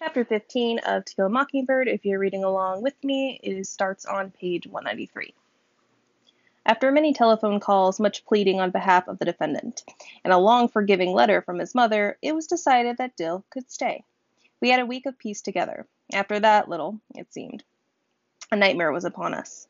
Chapter 15 of To Kill a Mockingbird, if you're reading along with me, it starts on page 193. After many telephone calls, much pleading on behalf of the defendant, and a long forgiving letter from his mother, it was decided that Dill could stay. We had a week of peace together. After that little, it seemed, a nightmare was upon us.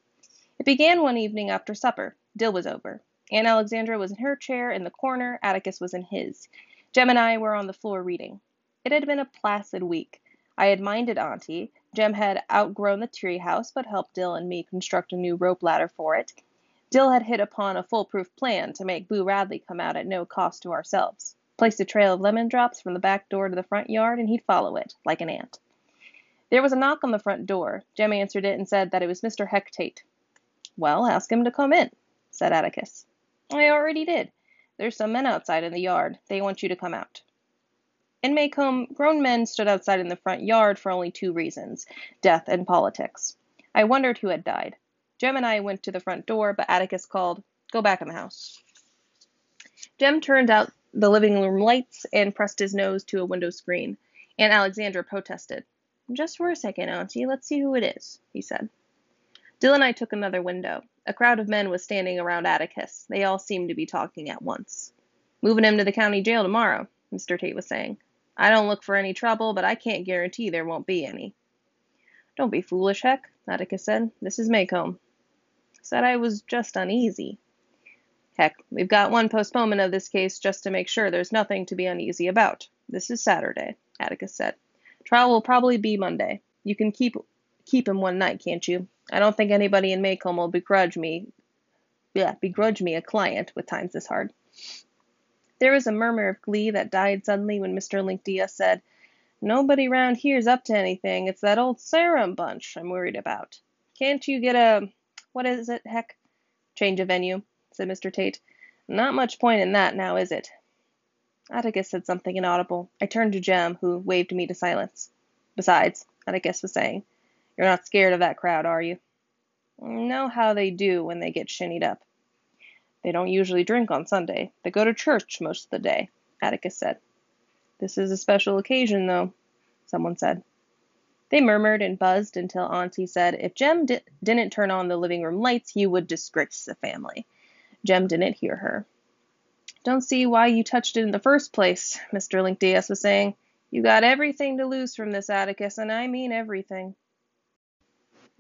It began one evening after supper. Dill was over. Aunt Alexandra was in her chair in the corner, Atticus was in his. Jem and I were on the floor reading. It had been a placid week. I had minded Auntie. Jem had outgrown the tree house, but helped Dill and me construct a new rope ladder for it. Dill had hit upon a foolproof plan to make Boo Radley come out at no cost to ourselves. Placed a trail of lemon drops from the back door to the front yard, and he'd follow it, like an ant. There was a knock on the front door. Jem answered it and said that it was Mr. Heck Tate. Well, ask him to come in, said Atticus. I already did. There's some men outside in the yard. They want you to come out. In Maycomb, grown men stood outside in the front yard for only two reasons death and politics. I wondered who had died. Jem and I went to the front door, but Atticus called, Go back in the house. Jem turned out the living room lights and pressed his nose to a window screen. Aunt Alexandra protested. Just for a second, Auntie. Let's see who it is, he said. Dill and I took another window. A crowd of men was standing around Atticus. They all seemed to be talking at once. Moving him to the county jail tomorrow, Mr. Tate was saying. I don't look for any trouble, but I can't guarantee there won't be any. Don't be foolish, Heck, Atticus said. This is Maycomb. Said I was just uneasy. Heck, we've got one postponement of this case just to make sure there's nothing to be uneasy about. This is Saturday, Atticus said. Trial will probably be Monday. You can keep keep him one night, can't you? I don't think anybody in Maycomb will begrudge me yeah, begrudge me a client with times this hard. There was a murmur of glee that died suddenly when Mr. Link Deas said, Nobody round here's up to anything. It's that old Sarum bunch I'm worried about. Can't you get a what is it, heck? Change of venue, said Mr. Tate. Not much point in that now, is it? Atticus said something inaudible. I turned to Jem, who waved me to silence. Besides, Atticus was saying, You're not scared of that crowd, are you? Know how they do when they get shinnied up. They don't usually drink on Sunday. They go to church most of the day, Atticus said. This is a special occasion, though, someone said. They murmured and buzzed until Auntie said if Jem di- didn't turn on the living room lights, he would disgrace the family. Jem didn't hear her. Don't see why you touched it in the first place, Mr. Link Deas was saying. You got everything to lose from this, Atticus, and I mean everything.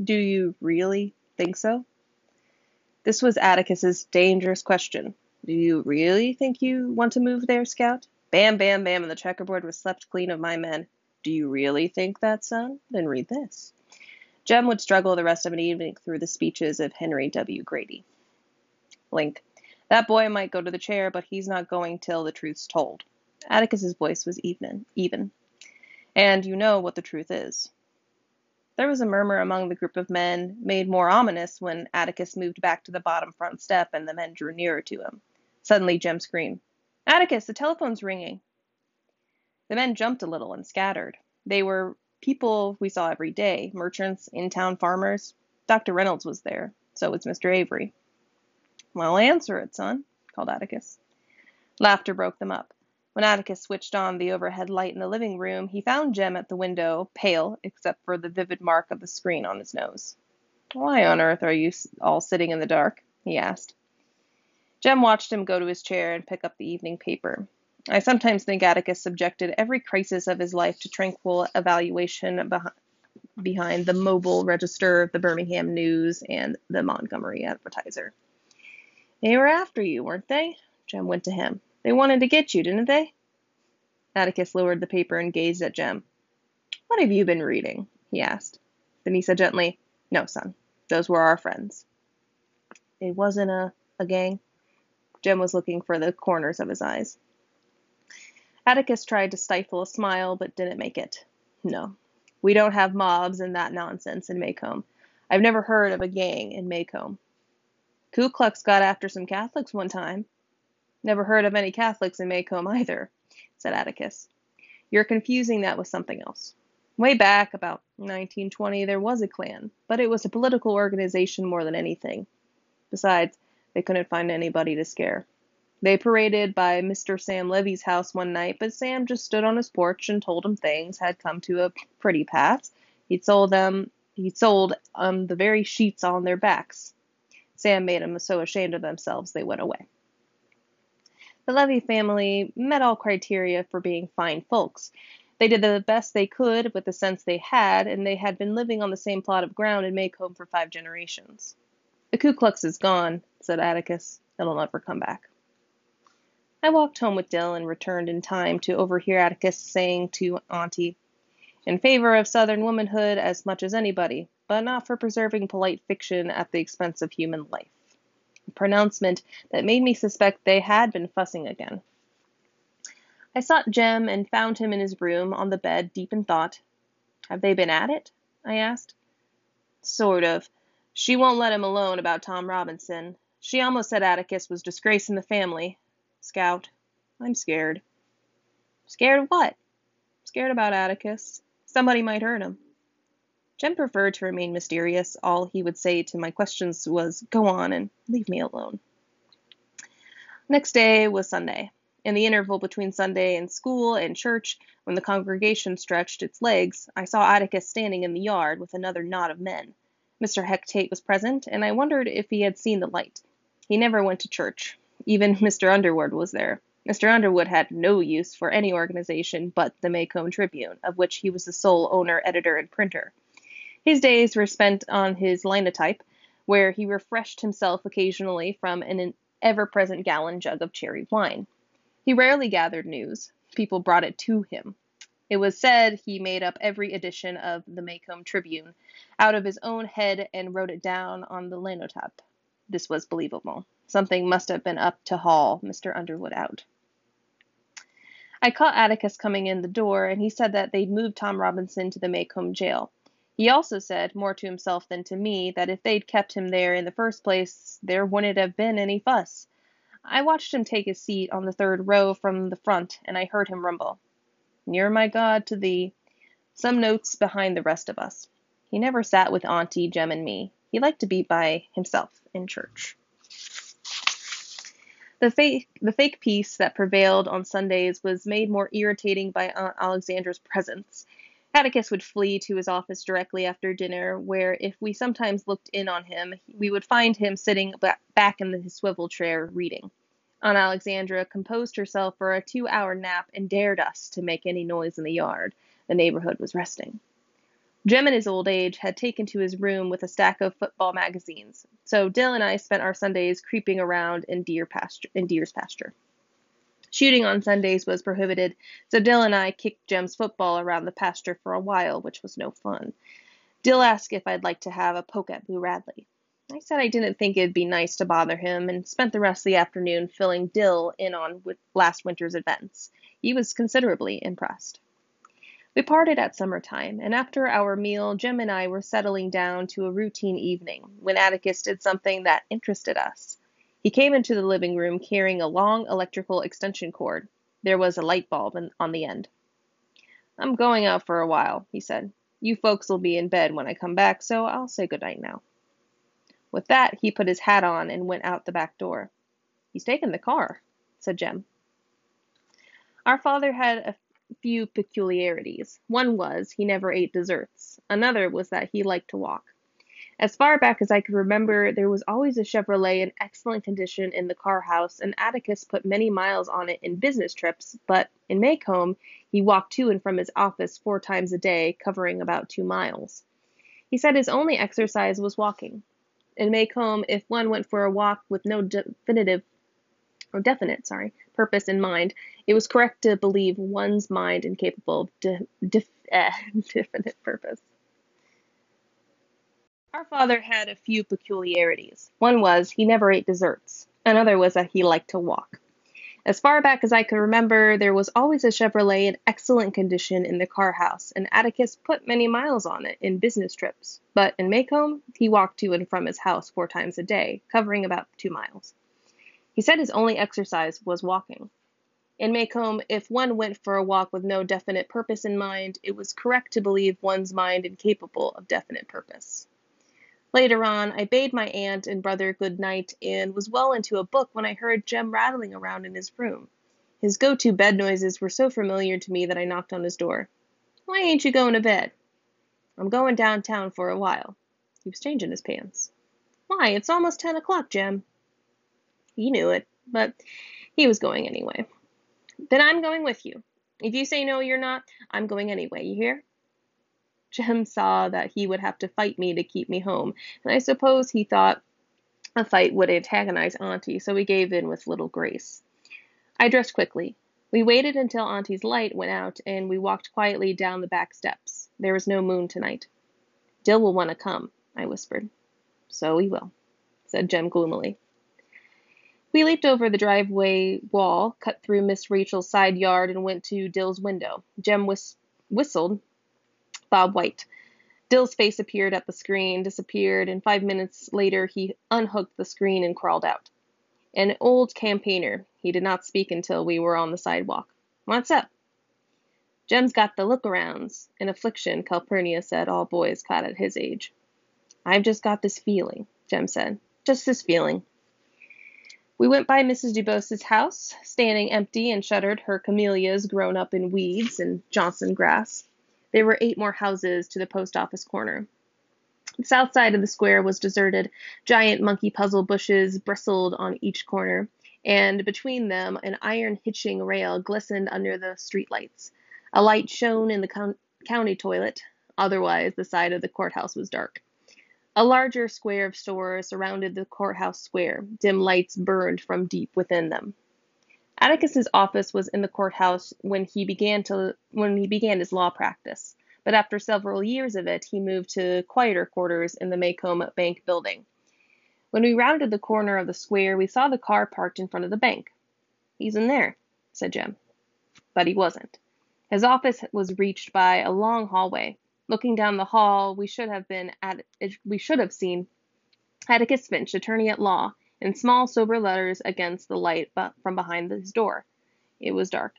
Do you really think so? This was Atticus's dangerous question. Do you really think you want to move there, Scout? Bam, bam, bam, and the checkerboard was swept clean of my men. Do you really think that, son? Then read this. Jem would struggle the rest of an evening through the speeches of Henry W. Grady. Link. That boy might go to the chair, but he's not going till the truth's told. Atticus's voice was even. Even. And you know what the truth is. There was a murmur among the group of men, made more ominous when Atticus moved back to the bottom front step and the men drew nearer to him. Suddenly, Jem screamed, Atticus, the telephone's ringing. The men jumped a little and scattered. They were people we saw every day merchants, in town farmers. Dr. Reynolds was there. So was Mr. Avery. Well, answer it, son, called Atticus. Laughter broke them up. When Atticus switched on the overhead light in the living room, he found Jem at the window, pale except for the vivid mark of the screen on his nose. Why on earth are you all sitting in the dark? he asked. Jem watched him go to his chair and pick up the evening paper. I sometimes think Atticus subjected every crisis of his life to tranquil evaluation behind the mobile register of the Birmingham News and the Montgomery Advertiser. They were after you, weren't they? Jem went to him. They wanted to get you, didn't they? Atticus lowered the paper and gazed at Jem. What have you been reading? he asked. Then he said gently, No, son. Those were our friends. It wasn't a, a gang? Jem was looking for the corners of his eyes. Atticus tried to stifle a smile, but didn't make it. No. We don't have mobs and that nonsense in Maycomb. I've never heard of a gang in Maycomb. Ku Klux got after some Catholics one time. Never heard of any Catholics in Maycomb either, said Atticus. You're confusing that with something else. Way back, about 1920, there was a Klan, but it was a political organization more than anything. Besides, they couldn't find anybody to scare. They paraded by Mr. Sam Levy's house one night, but Sam just stood on his porch and told 'em things had come to a pretty pass. He'd sold them he'd sold um the very sheets on their backs. Sam made 'em so ashamed of themselves they went away. The Levy family met all criteria for being fine folks. They did the best they could with the sense they had, and they had been living on the same plot of ground in Maycomb for five generations. The Ku Klux is gone, said Atticus. It'll never come back. I walked home with Dill and returned in time to overhear Atticus saying to Auntie, In favor of Southern womanhood as much as anybody, but not for preserving polite fiction at the expense of human life. Pronouncement that made me suspect they had been fussing again. I sought Jem and found him in his room on the bed, deep in thought. Have they been at it? I asked. Sort of. She won't let him alone about Tom Robinson. She almost said Atticus was disgracing the family, Scout. I'm scared. Scared of what? Scared about Atticus. Somebody might hurt him. Jem preferred to remain mysterious. All he would say to my questions was, Go on and leave me alone. Next day was Sunday. In the interval between Sunday and school and church, when the congregation stretched its legs, I saw Atticus standing in the yard with another knot of men. Mr. Heck Tate was present, and I wondered if he had seen the light. He never went to church. Even Mr. Underwood was there. Mr. Underwood had no use for any organization but the Maycomb Tribune, of which he was the sole owner, editor, and printer. His days were spent on his linotype, where he refreshed himself occasionally from an ever present gallon jug of cherry wine. He rarely gathered news. People brought it to him. It was said he made up every edition of the Maycomb Tribune out of his own head and wrote it down on the linotype. This was believable. Something must have been up to haul Mr. Underwood out. I caught Atticus coming in the door, and he said that they'd moved Tom Robinson to the Maycomb jail. He also said, more to himself than to me, that if they'd kept him there in the first place, there wouldn't have been any fuss. I watched him take his seat on the third row from the front, and I heard him rumble, Near my God to thee, some notes behind the rest of us. He never sat with Auntie, Jem, and me. He liked to be by himself in church. The fake, the fake peace that prevailed on Sundays was made more irritating by Aunt Alexandra's presence. Atticus would flee to his office directly after dinner, where, if we sometimes looked in on him, we would find him sitting back in his swivel chair reading. Aunt Alexandra composed herself for a two hour nap and dared us to make any noise in the yard. The neighborhood was resting. Jem in his old age had taken to his room with a stack of football magazines, so Dill and I spent our Sundays creeping around in deer pasture in deer's pasture. Shooting on Sundays was prohibited, so Dill and I kicked Jem's football around the pasture for a while, which was no fun. Dill asked if I'd like to have a poke at Boo Radley. I said I didn't think it'd be nice to bother him, and spent the rest of the afternoon filling Dill in on last winter's events. He was considerably impressed. We parted at summertime, and after our meal, Jem and I were settling down to a routine evening when Atticus did something that interested us. He came into the living room carrying a long electrical extension cord. There was a light bulb on the end. I'm going out for a while, he said. You folks will be in bed when I come back, so I'll say good night now. With that, he put his hat on and went out the back door. He's taken the car, said Jem. Our father had a few peculiarities. One was he never ate desserts. Another was that he liked to walk. As far back as I could remember, there was always a Chevrolet in excellent condition in the car house, and Atticus put many miles on it in business trips, but in Maycomb, he walked to and from his office four times a day, covering about two miles. He said his only exercise was walking. In Maycomb, if one went for a walk with no definitive or definite, sorry, purpose in mind, it was correct to believe one's mind incapable of de- eh, definite purpose. Our father had a few peculiarities. One was he never ate desserts. Another was that he liked to walk. As far back as I could remember, there was always a Chevrolet in excellent condition in the car house, and Atticus put many miles on it in business trips. But in Maycomb, he walked to and from his house four times a day, covering about two miles. He said his only exercise was walking. In Maycomb, if one went for a walk with no definite purpose in mind, it was correct to believe one's mind incapable of definite purpose. Later on, I bade my aunt and brother good night and was well into a book when I heard Jem rattling around in his room. His go to bed noises were so familiar to me that I knocked on his door. Why ain't you going to bed? I'm going downtown for a while. He was changing his pants. Why, it's almost ten o'clock, Jem. He knew it, but he was going anyway. Then I'm going with you. If you say no, you're not, I'm going anyway, you hear? Jem saw that he would have to fight me to keep me home, and I suppose he thought a fight would antagonize Auntie, so he gave in with little grace. I dressed quickly. We waited until Auntie's light went out, and we walked quietly down the back steps. There was no moon tonight. Dill will want to come, I whispered. So he will, said Jem gloomily. We leaped over the driveway wall, cut through Miss Rachel's side yard, and went to Dill's window. Jem whis- whistled Bob White. Dill's face appeared at the screen, disappeared, and five minutes later he unhooked the screen and crawled out. An old campaigner. He did not speak until we were on the sidewalk. What's up? Jem's got the look arounds, an affliction Calpurnia said all boys caught at his age. I've just got this feeling, Jem said. Just this feeling. We went by Mrs. DuBose's house, standing empty and shuttered, her camellias grown up in weeds and Johnson grass. There were eight more houses to the post office corner. The south side of the square was deserted. Giant monkey puzzle bushes bristled on each corner, and between them an iron hitching rail glistened under the street lights. A light shone in the co- county toilet, otherwise, the side of the courthouse was dark. A larger square of stores surrounded the courthouse square. Dim lights burned from deep within them. Atticus's office was in the courthouse when he began to when he began his law practice, but after several years of it, he moved to quieter quarters in the Maycomb Bank building. When we rounded the corner of the square, we saw the car parked in front of the bank. He's in there, said Jem. But he wasn't. His office was reached by a long hallway. Looking down the hall, we should have been at we should have seen Atticus Finch, attorney at law, in small, sober letters against the light from behind his door. It was dark.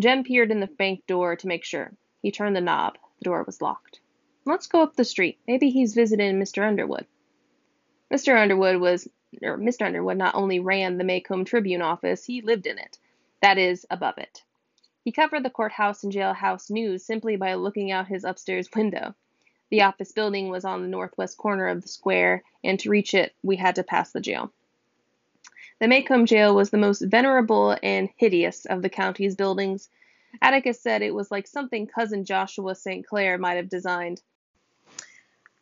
Jem peered in the bank door to make sure. He turned the knob. The door was locked. Let's go up the street. Maybe he's visiting Mr. Underwood. Mr. Underwood was, er, or Mr. Underwood not only ran the Maycomb Tribune office, he lived in it. That is, above it. He covered the courthouse and jailhouse news simply by looking out his upstairs window. The office building was on the northwest corner of the square, and to reach it, we had to pass the jail. The Maycomb jail was the most venerable and hideous of the county's buildings. Atticus said it was like something cousin Joshua St. Clair might have designed.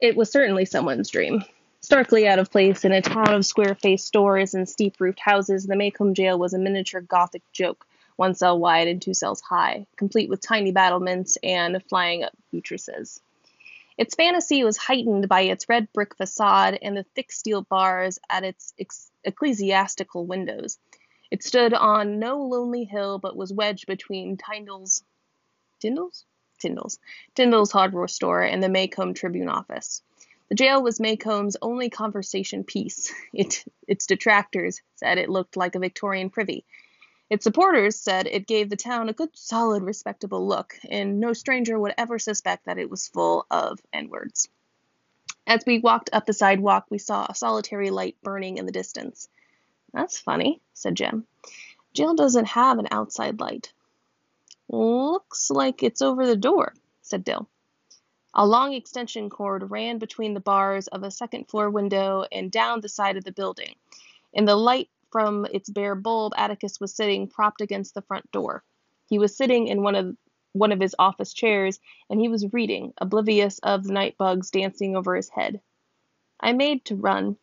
It was certainly someone's dream. Starkly out of place in a town of square faced stores and steep roofed houses, the Maycomb jail was a miniature Gothic joke, one cell wide and two cells high, complete with tiny battlements and flying buttresses. Its fantasy was heightened by its red brick facade and the thick steel bars at its ex- ecclesiastical windows. It stood on no lonely hill, but was wedged between Tyndall's, Tyndall's, Tyndall's, Tyndall's hardware store and the Maycomb Tribune office. The jail was Maycomb's only conversation piece. It, its detractors said it looked like a Victorian privy, its supporters said it gave the town a good, solid, respectable look, and no stranger would ever suspect that it was full of N words. As we walked up the sidewalk, we saw a solitary light burning in the distance. That's funny, said Jem. Jail doesn't have an outside light. Looks like it's over the door, said Dill. A long extension cord ran between the bars of a second floor window and down the side of the building. In the light from its bare bulb, Atticus was sitting propped against the front door. He was sitting in one of one of his office chairs, and he was reading, oblivious of the night bugs dancing over his head. I made to run,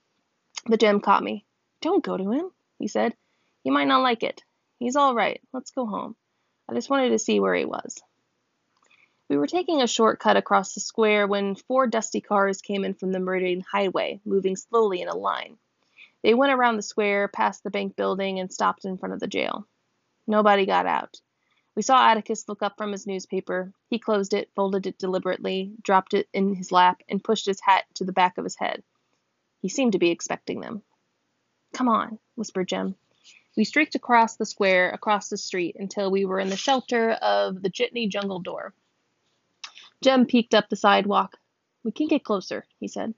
but Jem caught me. Don't go to him, he said. He might not like it. He's all right. Let's go home. I just wanted to see where he was. We were taking a short cut across the square when four dusty cars came in from the Meridian Highway, moving slowly in a line. They went around the square, past the bank building, and stopped in front of the jail. Nobody got out. We saw Atticus look up from his newspaper. He closed it, folded it deliberately, dropped it in his lap, and pushed his hat to the back of his head. He seemed to be expecting them. Come on, whispered Jem. We streaked across the square, across the street, until we were in the shelter of the Jitney jungle door. Jem peeked up the sidewalk. We can get closer, he said.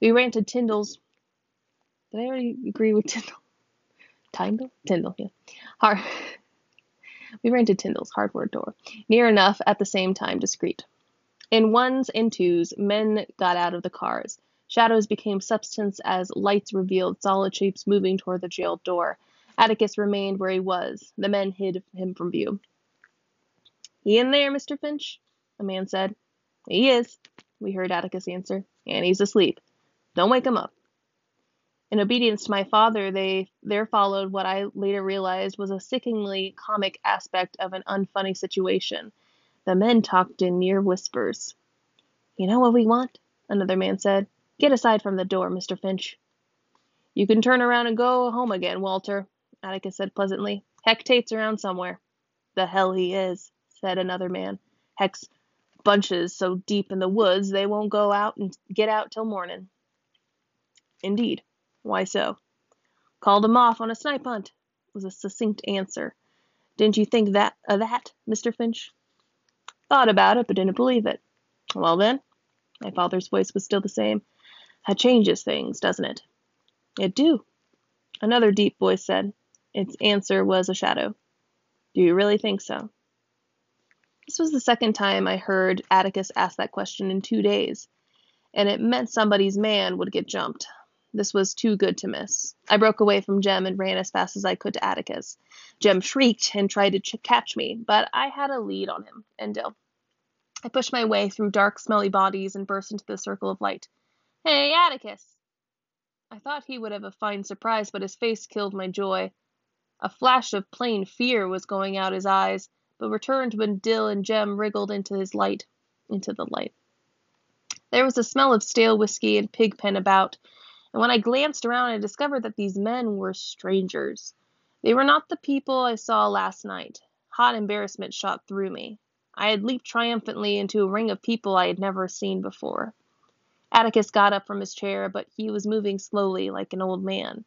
We ran to Tyndall's. Did I already agree with Tyndall? Tyndall? Tyndall, yeah. Hard. we ran to Tyndall's hardware door, near enough at the same time discreet. In ones and twos, men got out of the cars. Shadows became substance as lights revealed solid shapes moving toward the jail door. Atticus remained where he was. The men hid him from view. He in there, Mr. Finch? A man said. He is, we heard Atticus answer, and he's asleep. Don't wake him up. In obedience to my father, they there followed what I later realized was a sickeningly comic aspect of an unfunny situation. The men talked in near whispers. You know what we want? Another man said. Get aside from the door, Mr. Finch. You can turn around and go home again, Walter, Atticus said pleasantly. Heck Tate's around somewhere. The hell he is, said another man. Heck's bunches so deep in the woods they won't go out and get out till morning. Indeed. Why so? Called him off on a snipe hunt, was a succinct answer. Didn't you think that of that, Mr. Finch? Thought about it, but didn't believe it. Well then, my father's voice was still the same. That changes things, doesn't it? It do. Another deep voice said. Its answer was a shadow. Do you really think so? This was the second time I heard Atticus ask that question in two days, and it meant somebody's man would get jumped. This was too good to miss. I broke away from Jem and ran as fast as I could to Atticus. Jem shrieked and tried to ch- catch me, but I had a lead on him and Dill. I pushed my way through dark, smelly bodies and burst into the circle of light. Hey, Atticus! I thought he would have a fine surprise, but his face killed my joy. A flash of plain fear was going out his eyes, but returned when Dill and Jem wriggled into his light, into the light. There was a smell of stale whiskey and pig pen about, and when I glanced around, I discovered that these men were strangers. They were not the people I saw last night. Hot embarrassment shot through me. I had leaped triumphantly into a ring of people I had never seen before. Atticus got up from his chair, but he was moving slowly, like an old man.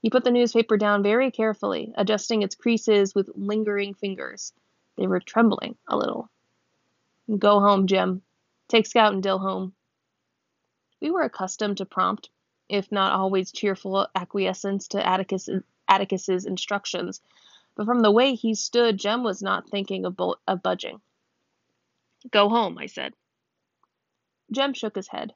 He put the newspaper down very carefully, adjusting its creases with lingering fingers. They were trembling a little. Go home, Jem. Take Scout and Dill home. We were accustomed to prompt, if not always cheerful acquiescence to Atticus, Atticus's instructions, but from the way he stood, Jem was not thinking of, bu- of budging. Go home, I said. Jem shook his head.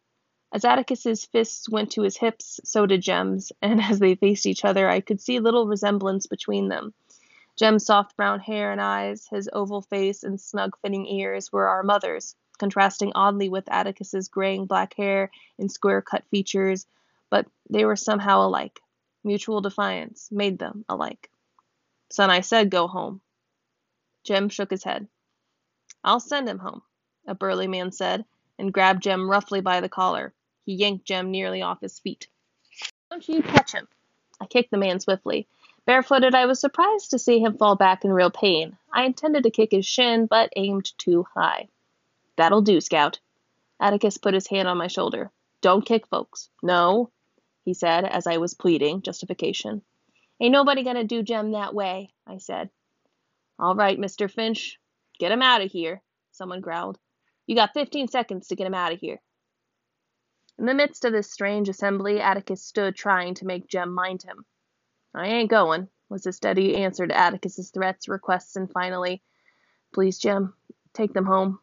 As Atticus's fists went to his hips, so did Jem's, and as they faced each other, I could see little resemblance between them. Jem's soft brown hair and eyes, his oval face and snug fitting ears were our mother's, contrasting oddly with Atticus's graying black hair and square cut features, but they were somehow alike. Mutual defiance made them alike. Son, I said go home. Jem shook his head. I'll send him home, a burly man said, and grabbed Jem roughly by the collar. He yanked Jem nearly off his feet. Don't you catch him. I kicked the man swiftly. Barefooted, I was surprised to see him fall back in real pain. I intended to kick his shin, but aimed too high. That'll do, Scout. Atticus put his hand on my shoulder. Don't kick folks. No, he said, as I was pleading justification. Ain't nobody gonna do Jem that way, I said. All right, Mr. Finch. Get him out of here, someone growled. You got fifteen seconds to get him out of here. In the midst of this strange assembly, Atticus stood trying to make Jem mind him. I ain't going, was the steady answer to Atticus's threats, requests, and finally, Please, Jem, take them home.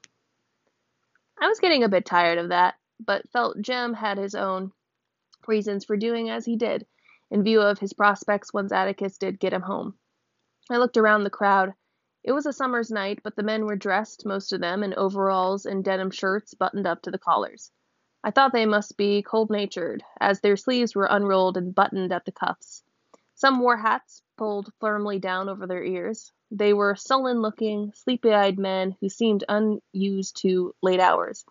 I was getting a bit tired of that, but felt Jem had his own reasons for doing as he did, in view of his prospects once Atticus did get him home. I looked around the crowd. It was a summer's night, but the men were dressed, most of them, in overalls and denim shirts buttoned up to the collars. I thought they must be cold natured, as their sleeves were unrolled and buttoned at the cuffs. Some wore hats pulled firmly down over their ears. They were sullen looking, sleepy eyed men who seemed unused to late hours.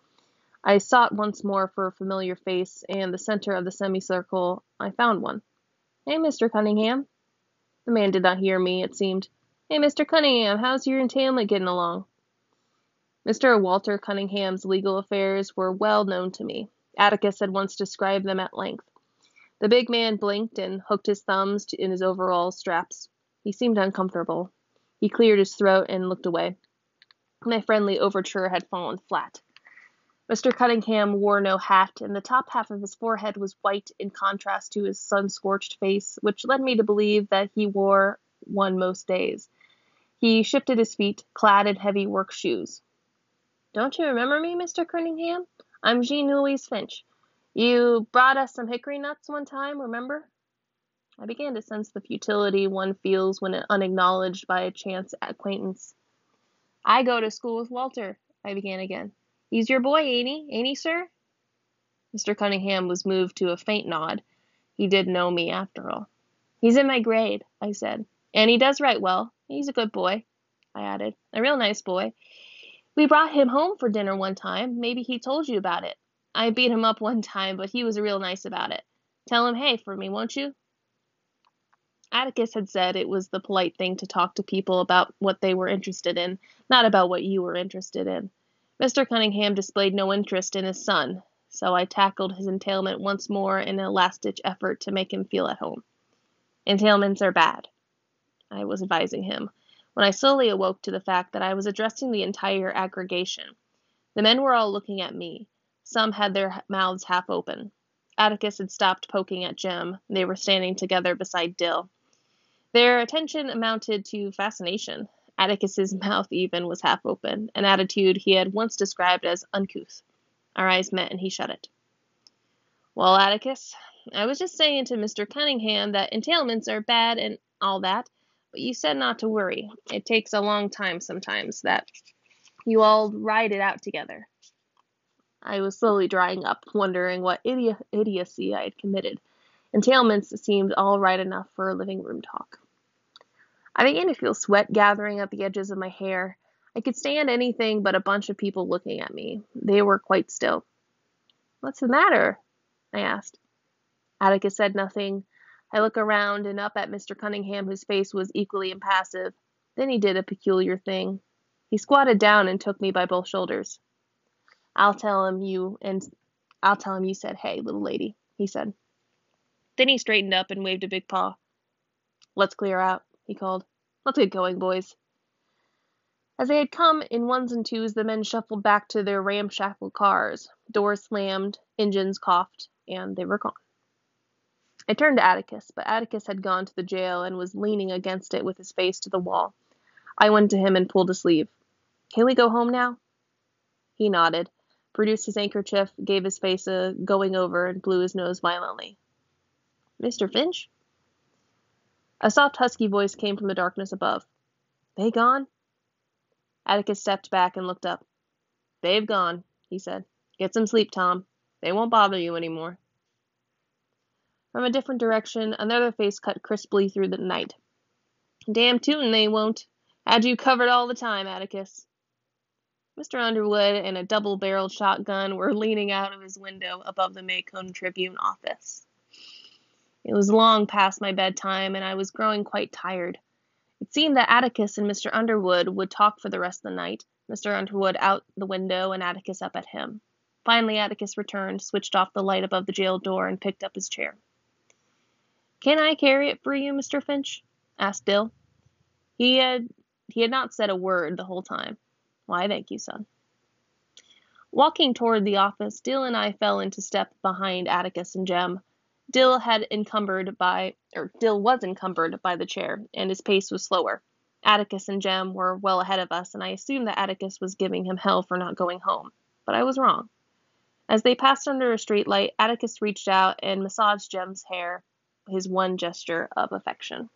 I sought once more for a familiar face, and the center of the semicircle I found one. Hey, Mr. Cunningham. The man did not hear me, it seemed. Hey, Mr. Cunningham, how's your entailment getting along? Mr. Walter Cunningham's legal affairs were well known to me. Atticus had once described them at length. The big man blinked and hooked his thumbs in his overall straps. He seemed uncomfortable. He cleared his throat and looked away. My friendly overture had fallen flat. Mr. Cunningham wore no hat, and the top half of his forehead was white in contrast to his sun scorched face, which led me to believe that he wore one most days. He shifted his feet, clad in heavy work shoes. Don't you remember me, Mr. Cunningham? I'm Jean Louise Finch. You brought us some hickory nuts one time, remember? I began to sense the futility one feels when unacknowledged by a chance acquaintance. I go to school with Walter, I began again. He's your boy, ain't he? Ain't he, sir? Mr. Cunningham was moved to a faint nod. He did know me, after all. He's in my grade, I said. And he does write well. He's a good boy, I added. A real nice boy. We brought him home for dinner one time. Maybe he told you about it. I beat him up one time, but he was real nice about it. Tell him hey for me, won't you? Atticus had said it was the polite thing to talk to people about what they were interested in, not about what you were interested in. Mr. Cunningham displayed no interest in his son, so I tackled his entailment once more in a last ditch effort to make him feel at home. Entailments are bad, I was advising him, when I slowly awoke to the fact that I was addressing the entire aggregation. The men were all looking at me. Some had their mouths half open. Atticus had stopped poking at Jem. They were standing together beside Dill. Their attention amounted to fascination. Atticus's mouth even was half open, an attitude he had once described as uncouth. Our eyes met and he shut it. Well, Atticus, I was just saying to Mr. Cunningham that entailments are bad and all that, but you said not to worry. It takes a long time sometimes that you all ride it out together. I was slowly drying up, wondering what idi- idiocy I had committed. Entailments seemed all right enough for a living room talk. I began to feel sweat gathering at the edges of my hair. I could stand anything but a bunch of people looking at me. They were quite still. What's the matter? I asked. Atticus said nothing. I looked around and up at Mr. Cunningham, whose face was equally impassive. Then he did a peculiar thing. He squatted down and took me by both shoulders. I'll tell him you and I'll tell him you said hey, little lady, he said. Then he straightened up and waved a big paw. Let's clear out he called. Let's get going, boys. As they had come in ones and twos, the men shuffled back to their ramshackle cars. Doors slammed, engines coughed, and they were gone. I turned to Atticus, but Atticus had gone to the jail and was leaning against it with his face to the wall. I went to him and pulled a sleeve. Can we go home now? He nodded, produced his handkerchief, gave his face a going over, and blew his nose violently. Mr. Finch? A soft, husky voice came from the darkness above. They gone? Atticus stepped back and looked up. They've gone, he said. Get some sleep, Tom. They won't bother you any more. From a different direction, another face cut crisply through the night. Damn tootin' they won't. Had you covered all the time, Atticus. Mr. Underwood and a double barreled shotgun were leaning out of his window above the Maycomb Tribune office. It was long past my bedtime, and I was growing quite tired. It seemed that Atticus and Mr. Underwood would talk for the rest of the night, Mr. Underwood out the window and Atticus up at him. Finally, Atticus returned, switched off the light above the jail door, and picked up his chair. Can I carry it for you, Mr. Finch? asked Dill. He had he had not said a word the whole time. Why, thank you, son. Walking toward the office, Dill and I fell into step behind Atticus and Jem. Dill had encumbered by, or Dill was encumbered by the chair, and his pace was slower. Atticus and Jem were well ahead of us, and I assumed that Atticus was giving him hell for not going home. But I was wrong. As they passed under a street light, Atticus reached out and massaged Jem's hair, his one gesture of affection.